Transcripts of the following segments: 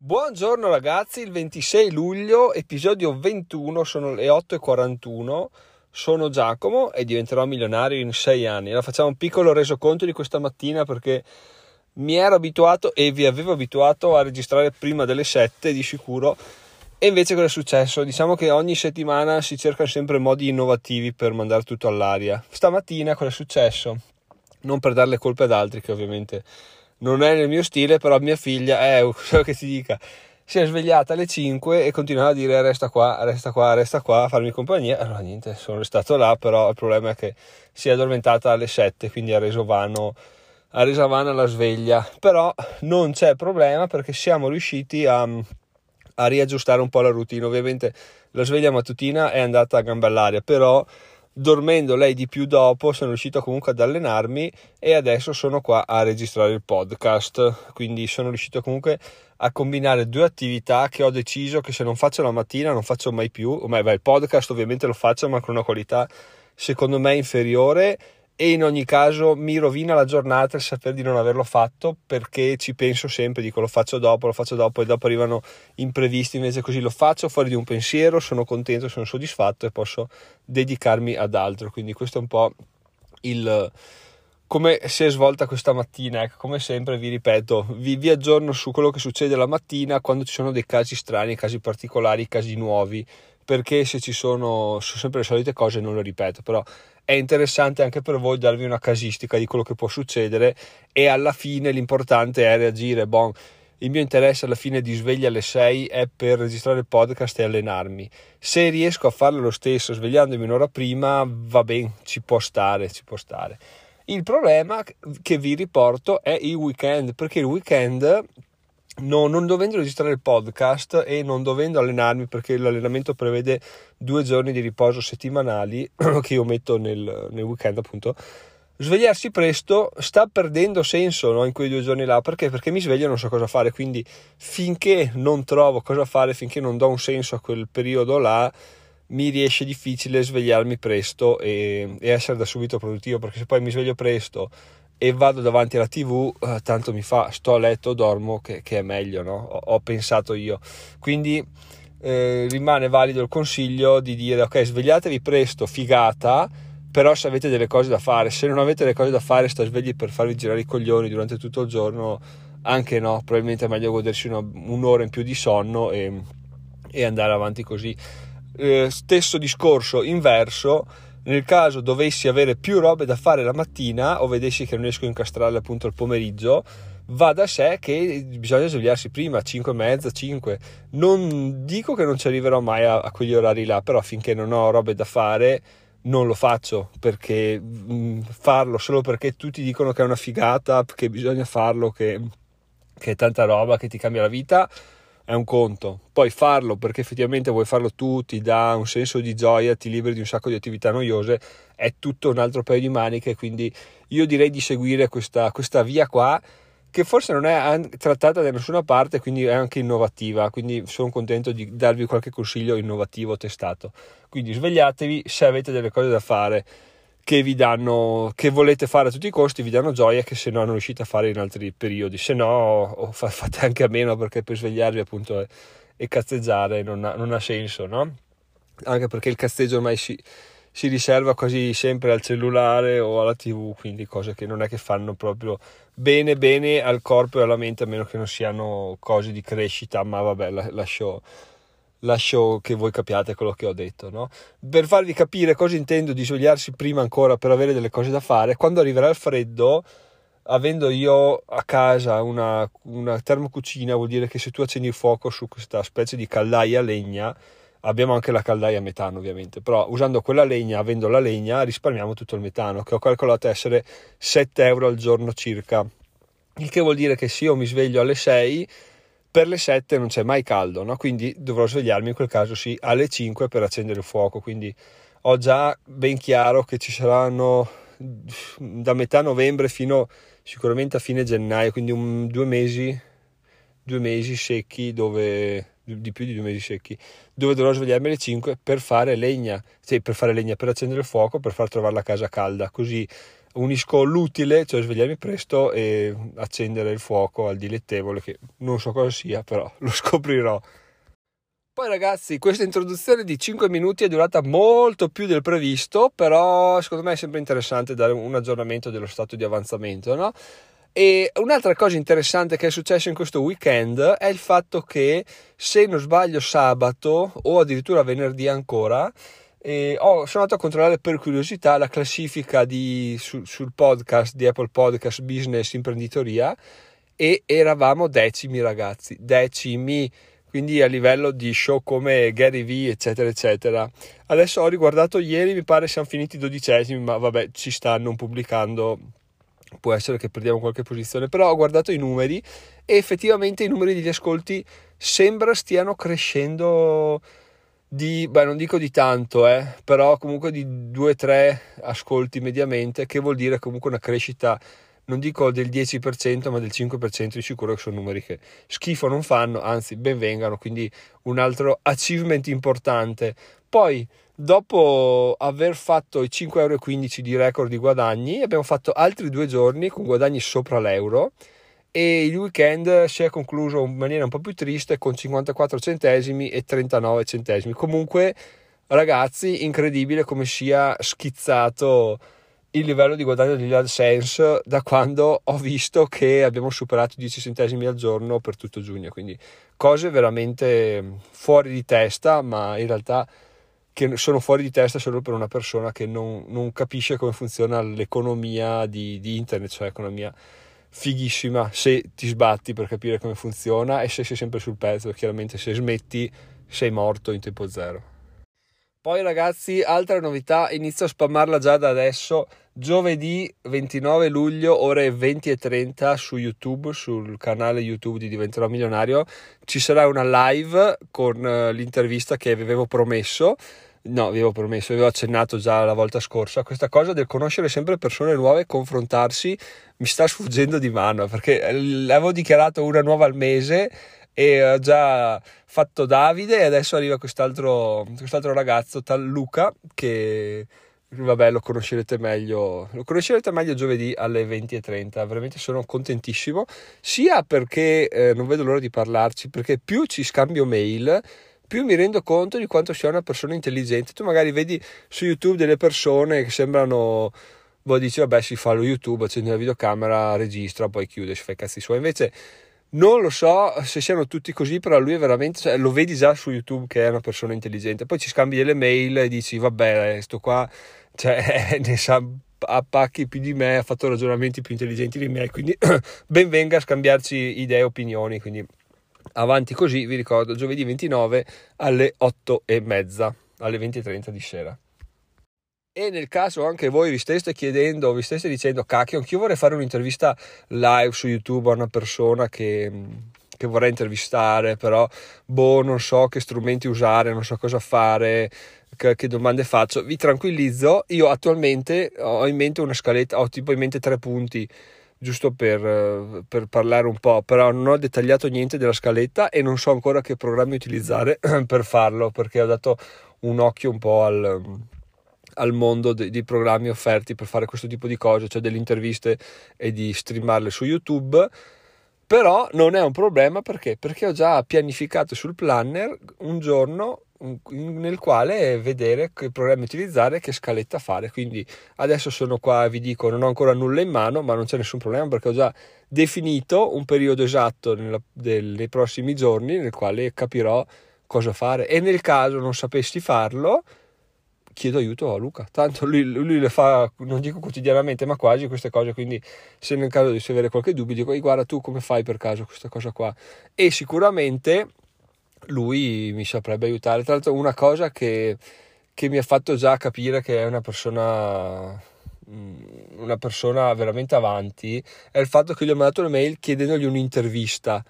Buongiorno ragazzi, il 26 luglio, episodio 21, sono le 8.41, sono Giacomo e diventerò milionario in 6 anni. Allora facciamo un piccolo resoconto di questa mattina perché mi ero abituato e vi avevo abituato a registrare prima delle 7 di sicuro e invece cosa è successo? Diciamo che ogni settimana si cercano sempre modi innovativi per mandare tutto all'aria. Stamattina cosa è successo? Non per dare le colpe ad altri che ovviamente non è nel mio stile, però mia figlia, eh, so che ti dica, si è svegliata alle 5 e continuava a dire resta qua, resta qua, resta qua, a farmi compagnia. Allora niente, sono restato là, però il problema è che si è addormentata alle 7, quindi ha reso vano, ha reso vana la sveglia. Però non c'è problema perché siamo riusciti a, a riaggiustare un po' la routine. Ovviamente la sveglia mattutina è andata a gamba all'aria, però dormendo lei di più dopo sono riuscito comunque ad allenarmi e adesso sono qua a registrare il podcast. Quindi sono riuscito comunque a combinare due attività che ho deciso che se non faccio la mattina non faccio mai più. O meglio il podcast ovviamente lo faccio ma con una qualità secondo me inferiore e in ogni caso mi rovina la giornata il sapere di non averlo fatto perché ci penso sempre, dico lo faccio dopo, lo faccio dopo e dopo arrivano imprevisti, invece così lo faccio fuori di un pensiero, sono contento, sono soddisfatto e posso dedicarmi ad altro, quindi questo è un po' il come si è svolta questa mattina, ecco, come sempre vi ripeto, vi, vi, aggiorno su quello che succede la mattina quando ci sono dei casi strani, casi particolari, casi nuovi, perché se ci sono, sono sempre le solite cose non lo ripeto, però è interessante anche per voi darvi una casistica di quello che può succedere e alla fine l'importante è reagire. Bon, il mio interesse alla fine di sveglia alle 6 è per registrare il podcast e allenarmi. Se riesco a farlo lo stesso svegliandomi un'ora prima, va bene, ci può stare, ci può stare. Il problema che vi riporto è il weekend, perché il weekend no, non dovendo registrare il podcast e non dovendo allenarmi perché l'allenamento prevede due giorni di riposo settimanali che io metto nel, nel weekend appunto. Svegliarsi presto sta perdendo senso no, in quei due giorni là. Perché? perché mi sveglio e non so cosa fare. Quindi finché non trovo cosa fare finché non do un senso a quel periodo là mi riesce difficile svegliarmi presto e, e essere da subito produttivo. Perché se poi mi sveglio presto e vado davanti alla tv, eh, tanto mi fa, sto a letto, dormo, che, che è meglio, no? Ho, ho pensato io. Quindi eh, rimane valido il consiglio di dire, ok, svegliatevi presto, figata, però se avete delle cose da fare, se non avete delle cose da fare, sta svegli per farvi girare i coglioni durante tutto il giorno, anche no, probabilmente è meglio godersi una, un'ora in più di sonno e, e andare avanti così. Eh, stesso discorso inverso nel caso dovessi avere più robe da fare la mattina o vedessi che non riesco a incastrarle appunto il pomeriggio, va da sé che bisogna svegliarsi prima, 5 e mezza, 5. Non dico che non ci arriverò mai a, a quegli orari là, però finché non ho robe da fare non lo faccio perché mh, mm, farlo solo perché tutti dicono che è una figata, che bisogna farlo, che, che è tanta roba che ti cambia la vita è un conto. Poi farlo perché effettivamente vuoi farlo tu, ti dà un senso di gioia, ti liberi di un sacco di attività noiose, è tutto un altro paio di maniche. Quindi io direi di seguire questa, questa via qua che forse non è trattata da nessuna parte, quindi è anche innovativa. Quindi sono contento di darvi qualche consiglio innovativo testato. Quindi svegliatevi se avete delle cose da fare che vi danno, che volete fare a tutti i costi, vi danno gioia che se no non riuscite a fare in altri periodi, se no fate anche a meno perché per svegliarvi appunto e, e cazzeggiare non ha, non ha, senso, no? Anche perché il cazzeggio ormai si, si riserva quasi sempre al cellulare o alla tv, quindi cose che non è che fanno proprio bene bene al corpo e alla mente, a meno che non siano cose di crescita, ma vabbè, lascio lascio che voi capiate quello che ho detto. No? Per farvi capire cosa intendo di svegliarsi prima ancora per avere delle cose da fare, quando arriverà il freddo, avendo io a casa una, una termocucina, vuol dire che se tu accendi il fuoco su questa specie di caldaia legna, abbiamo anche la caldaia a metano ovviamente, però usando quella legna, avendo la legna, risparmiamo tutto il metano, che ho calcolato essere 7 euro al giorno circa. Il che vuol dire che se io mi sveglio alle 6 per le 7 non c'è mai caldo, no? quindi dovrò svegliarmi in quel caso sì alle 5 per accendere il fuoco, quindi ho già ben chiaro che ci saranno da metà novembre fino sicuramente a fine gennaio, quindi un, due mesi, due mesi secchi dove di più di due mesi secchi, dove dovrò svegliarmi alle 5 per fare legna, sì, per fare legna, per accendere il fuoco, per far trovare la casa calda, così unisco l'utile, cioè svegliarmi presto e accendere il fuoco al dilettevole, che non so cosa sia, però lo scoprirò. Poi ragazzi, questa introduzione di 5 minuti è durata molto più del previsto, però secondo me è sempre interessante dare un aggiornamento dello stato di avanzamento, no? E un'altra cosa interessante che è successa in questo weekend è il fatto che, se non sbaglio, sabato o addirittura venerdì ancora, oh, sono andato a controllare per curiosità la classifica di, su, sul podcast di Apple Podcast Business Imprenditoria e eravamo decimi ragazzi, decimi quindi a livello di show come Gary Vee eccetera eccetera. Adesso ho riguardato ieri mi pare siamo finiti dodicesimi ma vabbè ci stanno pubblicando. Può essere che perdiamo qualche posizione però ho guardato i numeri e effettivamente i numeri degli ascolti sembra stiano crescendo di, beh non dico di tanto eh, però comunque di 2-3 ascolti mediamente che vuol dire comunque una crescita non dico del 10% ma del 5% di sicuro che sono numeri che schifo non fanno, anzi benvengano, quindi un altro achievement importante. Poi dopo aver fatto i 5,15 euro di record di guadagni abbiamo fatto altri due giorni con guadagni sopra l'euro e il weekend si è concluso in maniera un po' più triste con 54 centesimi e 39 centesimi. Comunque ragazzi incredibile come sia schizzato il livello di guadagno degli AdSense da quando ho visto che abbiamo superato i 10 centesimi al giorno per tutto giugno, quindi cose veramente fuori di testa, ma in realtà che sono fuori di testa solo per una persona che non, non capisce come funziona l'economia di, di internet, cioè economia fighissima se ti sbatti per capire come funziona e se sei sempre sul pezzo, chiaramente se smetti sei morto in tempo zero. Poi ragazzi, altra novità, inizio a spammarla già da adesso, giovedì 29 luglio ore 20 e 30 su YouTube, sul canale YouTube di Diventerò Milionario, ci sarà una live con uh, l'intervista che vi avevo promesso. No, vi avevo promesso, vi avevo accennato già la volta scorsa, questa cosa del conoscere sempre persone nuove e confrontarsi mi sta sfuggendo di mano perché l'avevo dichiarato una nuova al mese e ho già fatto Davide e adesso arriva quest'altro, quest'altro ragazzo, tal Luca, che vabbè lo conoscerete meglio lo conoscerete meglio giovedì alle 20.30 veramente sono contentissimo sia perché eh, non vedo l'ora di parlarci perché più ci scambio mail più mi rendo conto di quanto sia una persona intelligente tu magari vedi su youtube delle persone che sembrano voi dici vabbè si fa lo youtube accende la videocamera registra poi chiude si fa i cazzi suoi invece non lo so se siano tutti così, però lui è veramente, cioè, lo vedi già su YouTube che è una persona intelligente. Poi ci scambi delle mail e dici, vabbè, sto qua, cioè, ne sa a pacchi più di me, ha fatto ragionamenti più intelligenti di me, quindi ben venga a scambiarci idee e opinioni. Quindi avanti così, vi ricordo, giovedì 29 alle 8 e mezza, alle 20.30 di sera e nel caso anche voi vi steste chiedendo, vi steste dicendo cacchio, anch'io vorrei fare un'intervista live su YouTube a una persona che, che vorrei intervistare, però boh, non so che strumenti usare, non so cosa fare, che, che, domande faccio. Vi tranquillizzo, io attualmente ho in mente una scaletta, ho tipo in mente tre punti giusto per, per, parlare un po', però non ho dettagliato niente della scaletta e non so ancora che programmi utilizzare per farlo, perché ho dato un occhio un po' al al mondo de- di programmi offerti per fare questo tipo di cose, cioè delle interviste e di streamarle su YouTube. Però non è un problema perché? Perché ho già pianificato sul planner un giorno nel quale vedere che programmi utilizzare, che scaletta fare. Quindi adesso sono qua e vi dico, non ho ancora nulla in mano, ma non c'è nessun problema perché ho già definito un periodo esatto nella, del, nei prossimi giorni nel quale capirò cosa fare. E nel caso non sapessi farlo, chiedo aiuto a Luca. Tanto lui, lui, le fa, non dico quotidianamente, ma quasi queste cose. Quindi, se nel caso di avere qualche dubbio, dico: guarda, tu come fai per caso questa cosa qua? E sicuramente lui mi saprebbe aiutare. Tra l'altro, una cosa che, che mi ha fatto già capire che è una persona mm, una persona veramente avanti è il fatto che gli ho mandato una mail chiedendogli un'intervista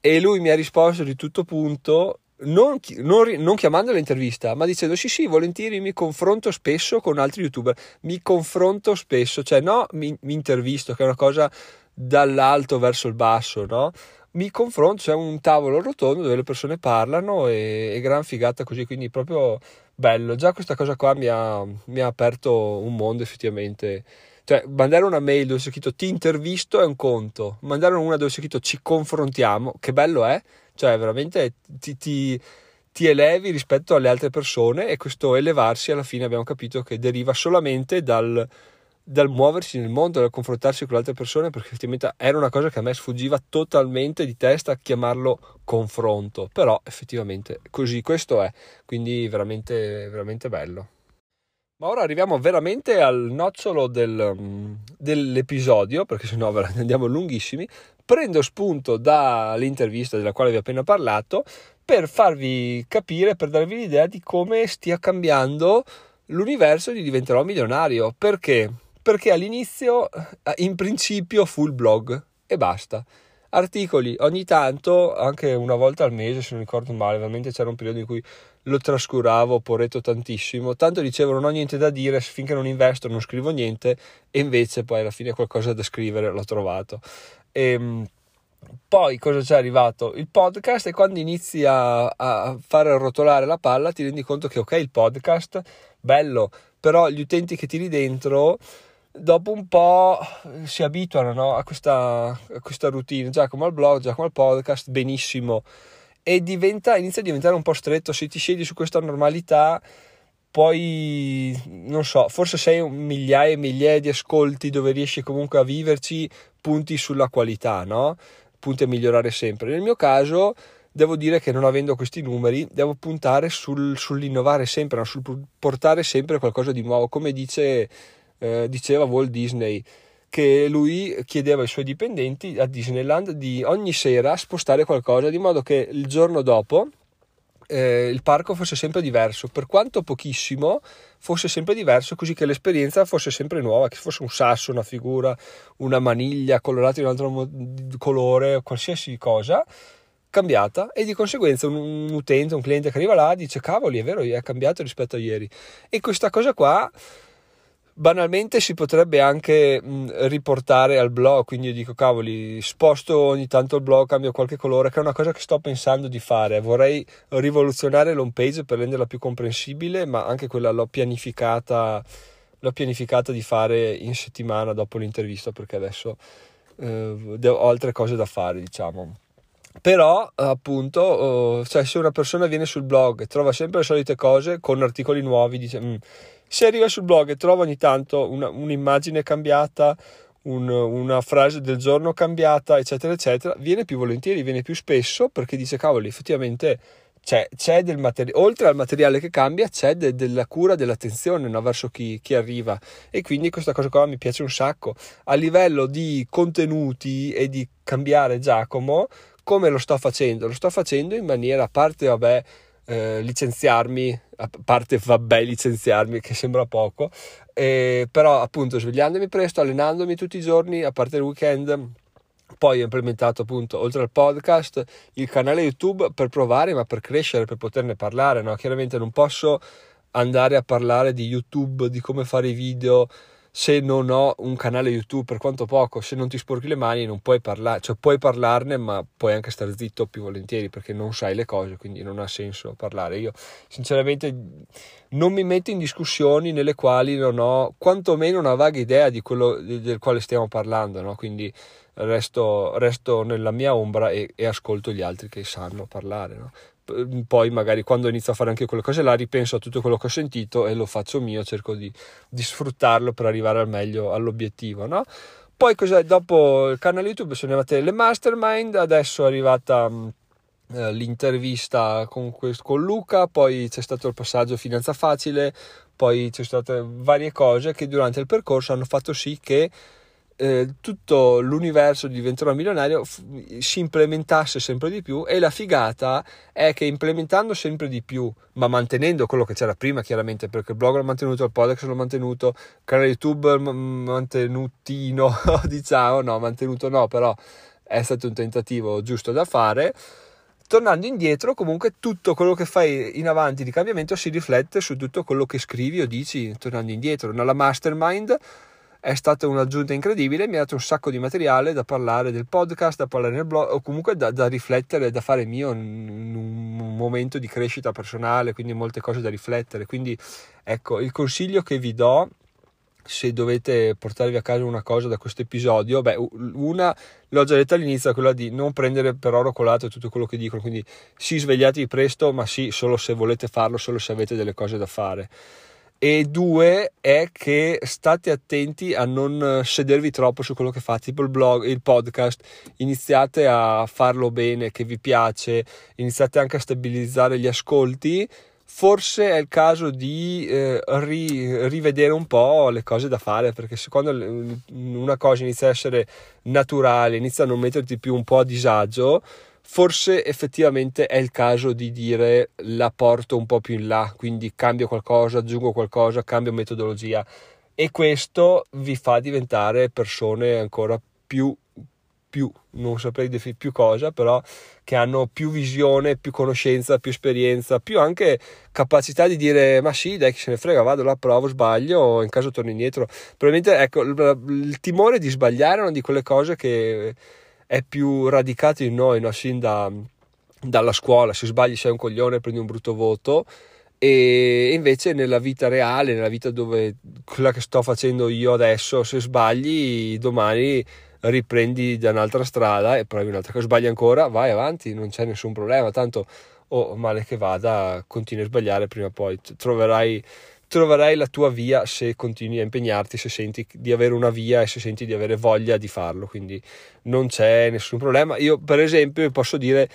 e lui mi ha risposto di tutto punto non, non, non chiamando l'intervista, ma dicendo sì sì, volentieri mi confronto spesso con altri youtuber, mi confronto spesso, cioè no, mi, mi intervisto, che è una cosa dall'alto verso il basso, no? Mi confronto, c'è un tavolo rotondo dove le persone parlano e, e gran figata così, quindi proprio bello. Già questa cosa qua mi ha, mi ha aperto un mondo effettivamente Cioè, mandare una mail dove c'è scritto ti intervisto è un conto, mandare una dove c'è scritto ci confrontiamo, che bello è, cioè veramente ti, ti, ti elevi rispetto alle altre persone e questo elevarsi alla fine abbiamo capito che deriva solamente dal dal muoversi nel mondo, dal confrontarsi con altre persone, perché effettivamente era una cosa che a me sfuggiva totalmente di testa chiamarlo confronto, però effettivamente così questo è, quindi veramente, veramente bello. Ma ora arriviamo veramente al nocciolo del, dell'episodio, perché sennò andiamo lunghissimi. Prendo spunto dall'intervista della quale vi ho appena parlato per farvi capire, per darvi l'idea di come stia cambiando l'universo di diventerò milionario. Perché? Perché all'inizio eh, in principio full blog e basta. Articoli ogni tanto anche una volta al mese se non ricordo male veramente c'era un periodo in cui lo trascuravo poretto tantissimo. Tanto dicevo non ho niente da dire finché non investo non scrivo niente e invece poi alla fine qualcosa da scrivere l'ho trovato. E, ehm, poi cosa c'è arrivato? Il podcast e quando inizi a, a fare rotolare la palla ti rendi conto che ok il podcast bello però gli utenti che tiri dentro dopo un po' si abituano no? a, questa, a, questa, routine, già come al blog, già come al podcast, benissimo, e diventa, inizia a diventare un po' stretto, se ti scegli su questa normalità, poi non so, forse sei migliaia e migliaia di ascolti dove riesci comunque a viverci, punti sulla qualità, no? Punti a migliorare sempre. Nel mio caso devo dire che non avendo questi numeri devo puntare sul, sull'innovare sempre, no? sul portare sempre qualcosa di nuovo, come dice eh, diceva Walt Disney che lui chiedeva ai suoi dipendenti a Disneyland di ogni sera spostare qualcosa di modo che il giorno dopo eh, il parco fosse sempre diverso, per quanto pochissimo fosse sempre diverso, così che l'esperienza fosse sempre nuova, che fosse un sasso, una figura, una maniglia colorata in un altro colore, qualsiasi cosa cambiata e di conseguenza un, un utente, un cliente che arriva là dice cavoli è vero, è cambiato rispetto a ieri e questa cosa qua banalmente si potrebbe anche mh, riportare al blog, quindi io dico cavoli, sposto ogni tanto il blog, cambio qualche colore, che è una cosa che sto pensando di fare. Vorrei rivoluzionare l'home page per renderla più comprensibile, ma anche quella l'ho pianificata, l'ho pianificata di fare in settimana dopo l'intervista perché adesso eh, ho altre cose da fare, diciamo. Però appunto, oh, cioè, se una persona viene sul blog e trova sempre le solite cose con articoli nuovi, dice mm, se arriva sul blog e trova ogni tanto una, un'immagine cambiata, un, una frase del giorno cambiata, eccetera, eccetera, viene più volentieri, viene più spesso perché dice cavoli, effettivamente c'è, c'è del materiale, oltre al materiale che cambia, c'è de, della cura, dell'attenzione no, verso chi, chi, arriva e quindi questa cosa qua mi piace un sacco. A livello di contenuti e di cambiare Giacomo, come lo sto facendo? Lo sto facendo in maniera, a parte, vabbè, eh, licenziarmi, a parte vabbè licenziarmi che sembra poco, eh, però appunto svegliandomi presto, allenandomi tutti i giorni, a parte il weekend, poi ho implementato appunto oltre al podcast il canale YouTube per provare, ma per crescere, per poterne parlare, no? chiaramente non posso andare a parlare di YouTube, di come fare i video, se non ho un canale YouTube, per quanto poco, se non ti sporchi le mani non puoi parlare, cioè puoi parlarne ma puoi anche stare zitto più volentieri perché non sai le cose, quindi non ha senso parlare. Io sinceramente non mi metto in discussioni nelle quali non ho quantomeno una vaga idea di quello del quale stiamo parlando, no? quindi resto, resto nella mia ombra e, e, ascolto gli altri che sanno parlare. No? Poi magari quando inizio a fare anche quelle cose là ripenso a tutto quello che ho sentito e lo faccio mio, cerco di, di sfruttarlo per arrivare al meglio all'obiettivo, no? Poi cos'è? Dopo il canale YouTube sono arrivate le mastermind, adesso è arrivata mh, eh, l'intervista con, questo, con Luca, poi c'è stato il passaggio finanza facile, poi c'è state varie cose che durante il percorso hanno fatto sì che eh, tutto l'universo diventerò milionario f- si implementasse sempre di più e la figata è che implementando sempre di più ma mantenendo quello che c'era prima chiaramente perché il blog l'ho mantenuto il podcast l'ho mantenuto il canale youtube mantenutino diciamo no mantenuto no però è stato un tentativo giusto da fare. Tornando indietro comunque tutto quello che fai in avanti di cambiamento si riflette su tutto quello che scrivi o dici tornando indietro nella mastermind è stata un'aggiunta incredibile, mi ha dato un sacco di materiale da parlare del podcast, da parlare nel blog o comunque da, da riflettere, da fare mio in un momento di crescita personale, quindi molte cose da riflettere. Quindi ecco, il consiglio che vi do se dovete portarvi a casa una cosa da questo episodio, beh, una l'ho già detta all'inizio, quella di non prendere per oro colato tutto quello che dicono, quindi sì, svegliatevi presto, ma sì, solo se volete farlo, solo se avete delle cose da fare. E due è che state attenti a non sedervi troppo su quello che fate, tipo il blog, il podcast, iniziate a farlo bene, che vi piace, iniziate anche a stabilizzare gli ascolti. Forse è il caso di eh, ri, rivedere un po' le cose da fare perché se quando una cosa inizia a essere naturale, inizia a non metterti più un po' a disagio, forse effettivamente è il caso di dire la porto un po' più in là, quindi cambio qualcosa, aggiungo qualcosa, cambio metodologia e questo vi fa diventare persone ancora più più, non saprei definire più cosa, però che hanno più visione, più conoscenza, più esperienza, più anche capacità di dire ma sì, dai che se ne frega, vado là, provo, sbaglio, in caso torno indietro. Probabilmente ecco, il, il timore di sbagliare è una di quelle cose che è più radicato in noi, no? sin da, dalla scuola, se sbagli sei un coglione, prendi un brutto voto. E invece nella vita reale, nella vita dove quella che sto facendo io adesso, se sbagli domani riprendi da un'altra strada e provi un'altra. Cosa, sbagli ancora, vai avanti, non c'è nessun problema, tanto o oh, male che vada, continui a sbagliare prima o poi, troverai, troverai la tua via se continui a impegnarti, se senti di avere una via e se senti di avere voglia di farlo, quindi non c'è nessun problema. Io per esempio posso dire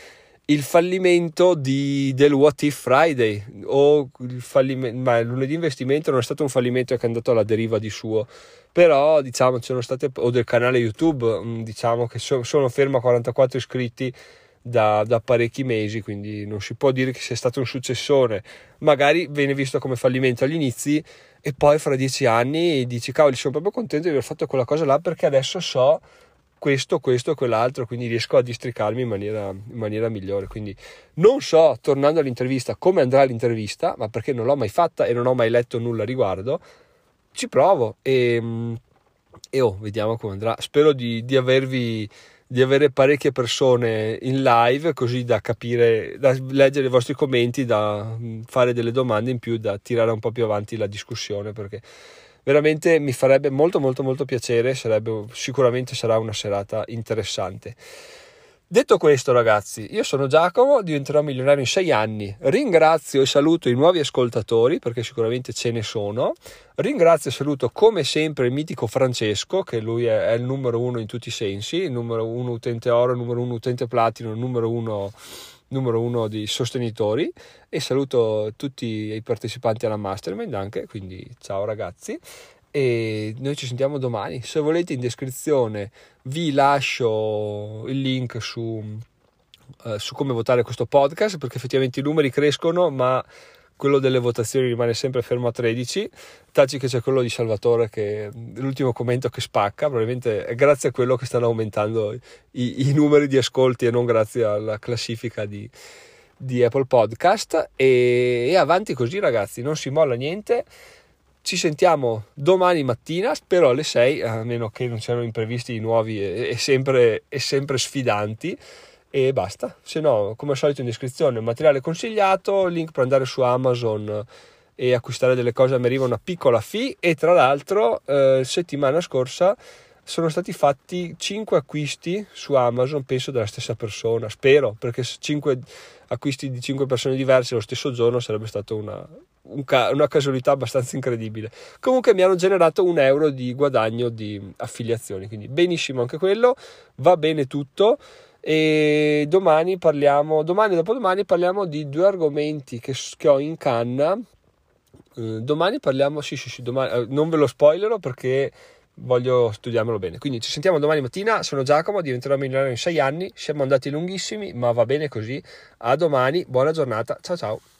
il fallimento di, del What If Friday o il fallimento, ma lunedì investimento non è stato un fallimento che è andato alla deriva di suo però diciamo ci sono state o del canale YouTube mm, diciamo che so, sono fermo a 44 iscritti da, da, parecchi mesi quindi non si può dire che sia stato un successore magari viene visto come fallimento agli inizi e poi fra dieci anni dici cavoli sono proprio contento di aver fatto quella cosa là perché adesso so questo, questo, quell'altro, quindi riesco a districarmi in maniera, in maniera, migliore. Quindi non so, tornando all'intervista, come andrà l'intervista, ma perché non l'ho mai fatta e non ho mai letto nulla a riguardo, ci provo e, mm, e oh, vediamo come andrà. Spero di, di, avervi di avere parecchie persone in live così da capire, da leggere i vostri commenti, da mm, fare delle domande in più, da tirare un po' più avanti la discussione perché veramente mi farebbe molto molto molto piacere, sarebbe, sicuramente sarà una serata interessante. Detto questo, ragazzi, io sono Giacomo, diventerò milionario in sei anni. Ringrazio e saluto i nuovi ascoltatori, perché sicuramente ce ne sono. Ringrazio e saluto come sempre il mitico Francesco, che lui è, il numero uno in tutti i sensi, il numero uno utente oro, il numero uno utente platino, il numero uno, numero uno di sostenitori. E saluto tutti i partecipanti alla mastermind anche, quindi ciao ragazzi e noi ci sentiamo domani. Se volete in descrizione vi lascio il link su, uh, su come votare questo podcast perché effettivamente i numeri crescono ma quello delle votazioni rimane sempre fermo a 13 taci che c'è quello di Salvatore che l'ultimo commento che spacca probabilmente è grazie a quello che stanno aumentando i, i numeri di ascolti e non grazie alla classifica di, di Apple Podcast. E, e avanti così ragazzi non si molla niente ci sentiamo domani mattina, spero alle 6, a meno che non siano imprevisti nuovi e, e, sempre, e sempre sfidanti. E basta, se no, come al solito in descrizione, materiale consigliato, link per andare su Amazon e acquistare delle cose a me arriva una piccola fee. E tra l'altro eh, settimana scorsa sono stati fatti 5 acquisti su Amazon, penso dalla stessa persona, spero, perché 5 acquisti di 5 persone diverse lo stesso giorno sarebbe stata una, un ca- una casualità abbastanza incredibile. Comunque mi hanno generato un euro di guadagno di affiliazioni, quindi benissimo anche quello, va bene tutto. E domani parliamo, domani dopodomani parliamo di due argomenti che, che ho in canna. Eh, domani parliamo, sì, sì, sì, domani, eh, non ve lo spoilerò perché voglio studiarmelo bene. Quindi ci sentiamo domani mattina. Sono Giacomo, diventerò milionario in sei anni. Siamo andati lunghissimi, ma va bene così. A domani, buona giornata. Ciao ciao.